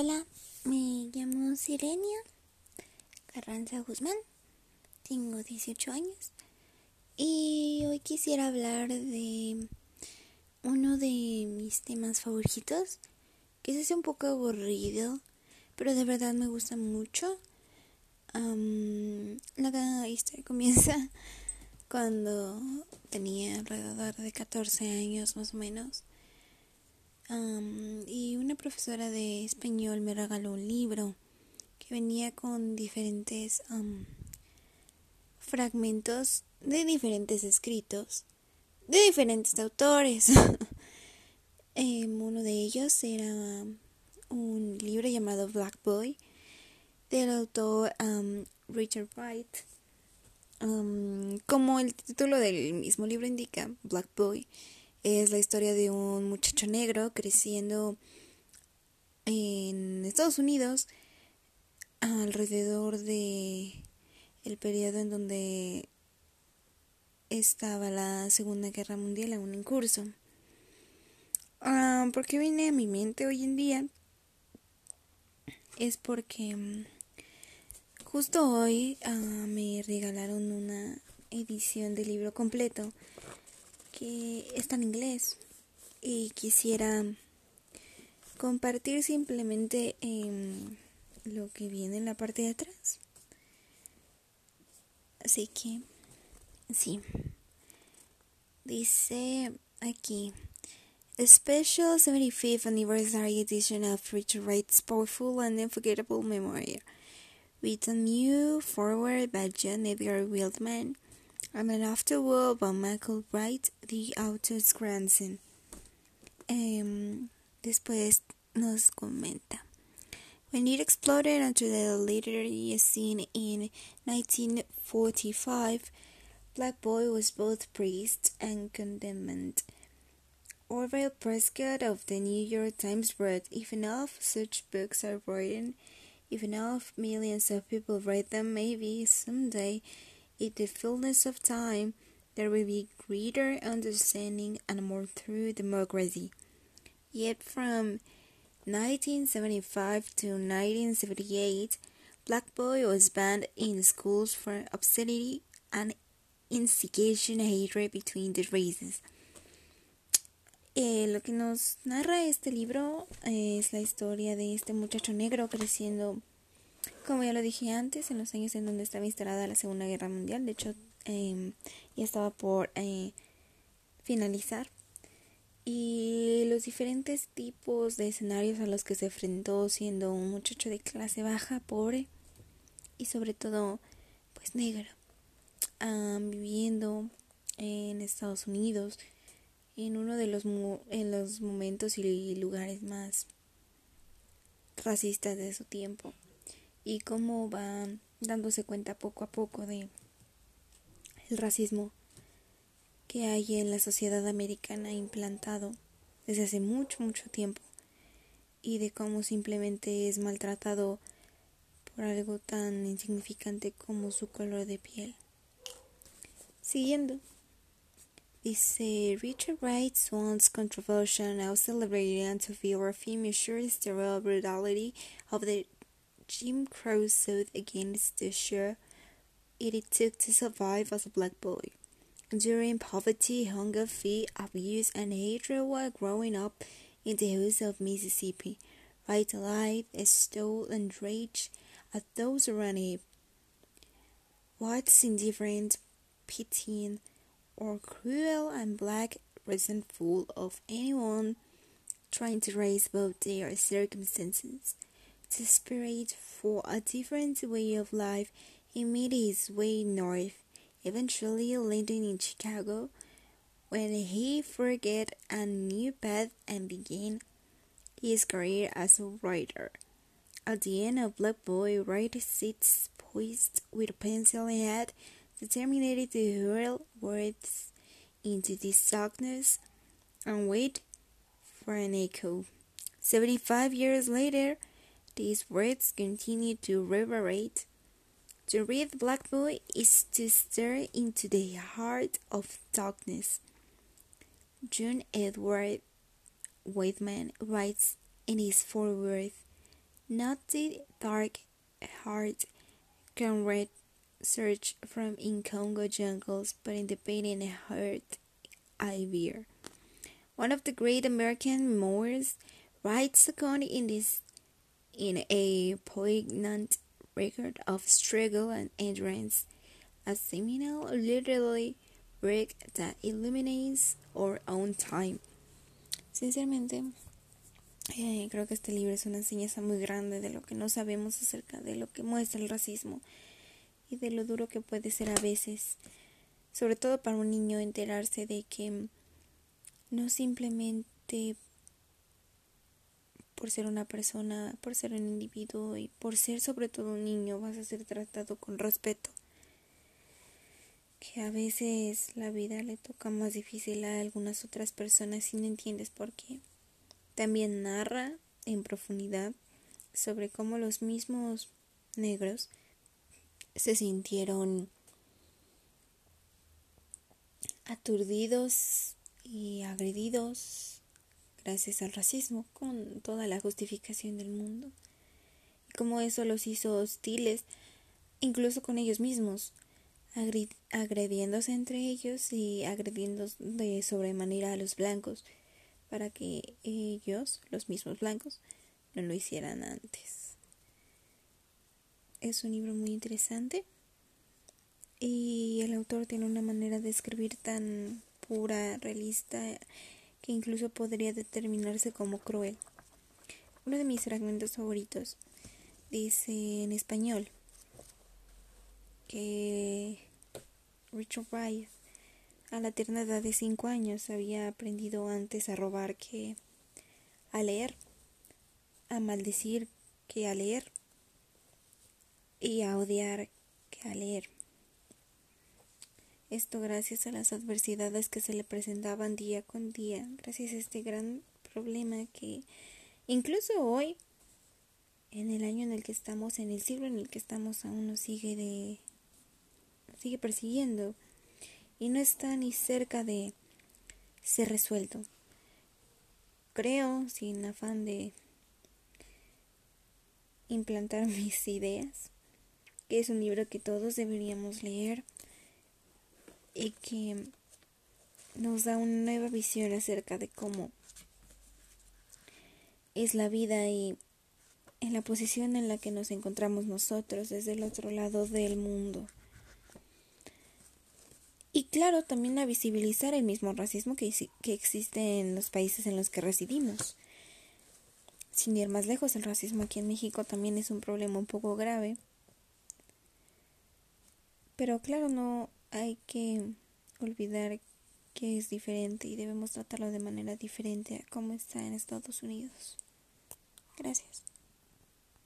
Hola, me llamo Sirenia Carranza Guzmán, tengo 18 años y hoy quisiera hablar de uno de mis temas favoritos, que es un poco aburrido, pero de verdad me gusta mucho. la historia comienza cuando tenía alrededor de 14 años más o menos y una profesora de español me regaló un libro que venía con diferentes fragmentos de diferentes escritos de diferentes autores. Em, uno de ellos era un libro llamado Black Boy del autor Richard Wright. como el título del mismo libro indica, Black Boy es la historia de un muchacho negro creciendo en Estados Unidos alrededor de el periodo en donde estaba la Segunda Guerra Mundial aún en curso. Ah, ¿Por qué a mi mente hoy en día? Es porque mm, justo hoy ah, me regalaron una edición del libro completo que está en inglés y quisiera compartir simplemente em, lo que viene en la parte de atrás. Así que, sí. Dice aquí. A special 75th anniversary edition of Richard Wright's powerful and unforgettable memoir, with a new forward by John Edgar Wildman I'm an afterword by Michael Wright, the author's grandson. Um, después nos comenta. When it exploded onto the literary scene in 1945, Black Boy was both praised and condemned. Orville Prescott of the New York Times wrote, If enough such books are written, if enough millions of people read them, maybe someday in the fullness of time, there will be greater understanding and more true democracy. Yet from 1975 to 1978, Black Boy was banned in schools for obscenity and instigation hatred between the races. Eh, lo que nos narra este libro es la historia de este muchacho negro creciendo Como ya lo dije antes, en los años en donde estaba instalada la Segunda Guerra Mundial, de hecho eh, ya estaba por eh, finalizar, y los diferentes tipos de escenarios a los que se enfrentó siendo un muchacho de clase baja, pobre y sobre todo pues negro, viviendo en Estados Unidos en uno de los, en los momentos y lugares más racistas de su tiempo y cómo va dándose cuenta poco a poco de el racismo que hay en la sociedad americana implantado desde hace mucho, mucho tiempo y de cómo simplemente es maltratado por algo tan insignificante como su color de piel. Siguiendo, dice Richard Wright's once controversial now celebrated anti-war measures the real brutality of the Jim Crow sought against the share it took to survive as a black boy. Enduring poverty, hunger, fear, abuse, and hatred while growing up in the hills of Mississippi, right alive, is stole and rage at those around him. Whites indifferent, pitying, or cruel and black resentful of anyone trying to raise above their circumstances desperate for a different way of life, he made his way north, eventually landing in Chicago, when he forget a new path and began his career as a writer. At the end of Black Boy, Wright sits poised with a pencil in hand, determined to hurl words into this darkness and wait for an echo. Seventy-five years later, these words continue to reverberate. To read Black Boy is to stare into the heart of darkness. June Edward Whiteman writes in his foreword Not the dark heart can read search from in Congo jungles, but in the pain beating heart I bear. One of the great American Moors writes account in this in a poignant record of struggle and endurance, a seminal literally work that illuminates our own time. Sinceramente, eh, creo que este libro es una enseñanza muy grande de lo que no sabemos acerca de lo que muestra el racismo y de lo duro que puede ser a veces, sobre todo para un niño enterarse de que no simplemente por ser una persona, por ser un individuo y por ser sobre todo un niño vas a ser tratado con respeto. Que a veces la vida le toca más difícil a algunas otras personas y no entiendes por qué. También narra en profundidad sobre cómo los mismos negros se sintieron aturdidos y agredidos gracias al racismo con toda la justificación del mundo. Y cómo eso los hizo hostiles incluso con ellos mismos, agrediéndose entre ellos y agrediendo de sobremanera a los blancos para que ellos, los mismos blancos, no lo hicieran antes. Es un libro muy interesante y el autor tiene una manera de escribir tan pura, realista, que incluso podría determinarse como cruel. Uno de mis fragmentos favoritos dice en español que Richard Wright a la tierna edad de cinco años había aprendido antes a robar que a leer, a maldecir que a leer y a odiar que a leer. Esto gracias a las adversidades que se le presentaban día con día, gracias a este gran problema que incluso hoy, en el año en el que estamos, en el siglo en el que estamos, aún nos sigue de sigue persiguiendo y no está ni cerca de ser resuelto. Creo, sin afán de implantar mis ideas, que es un libro que todos deberíamos leer y que nos da una nueva visión acerca de cómo es la vida y en la posición en la que nos encontramos nosotros desde el otro lado del mundo. Y claro, también a visibilizar el mismo racismo que, que existe en los países en los que residimos. Sin ir más lejos, el racismo aquí en México también es un problema un poco grave pero claro, no hay que olvidar que es diferente y debemos tratarlo de manera diferente a cómo está en Estados Unidos. Gracias.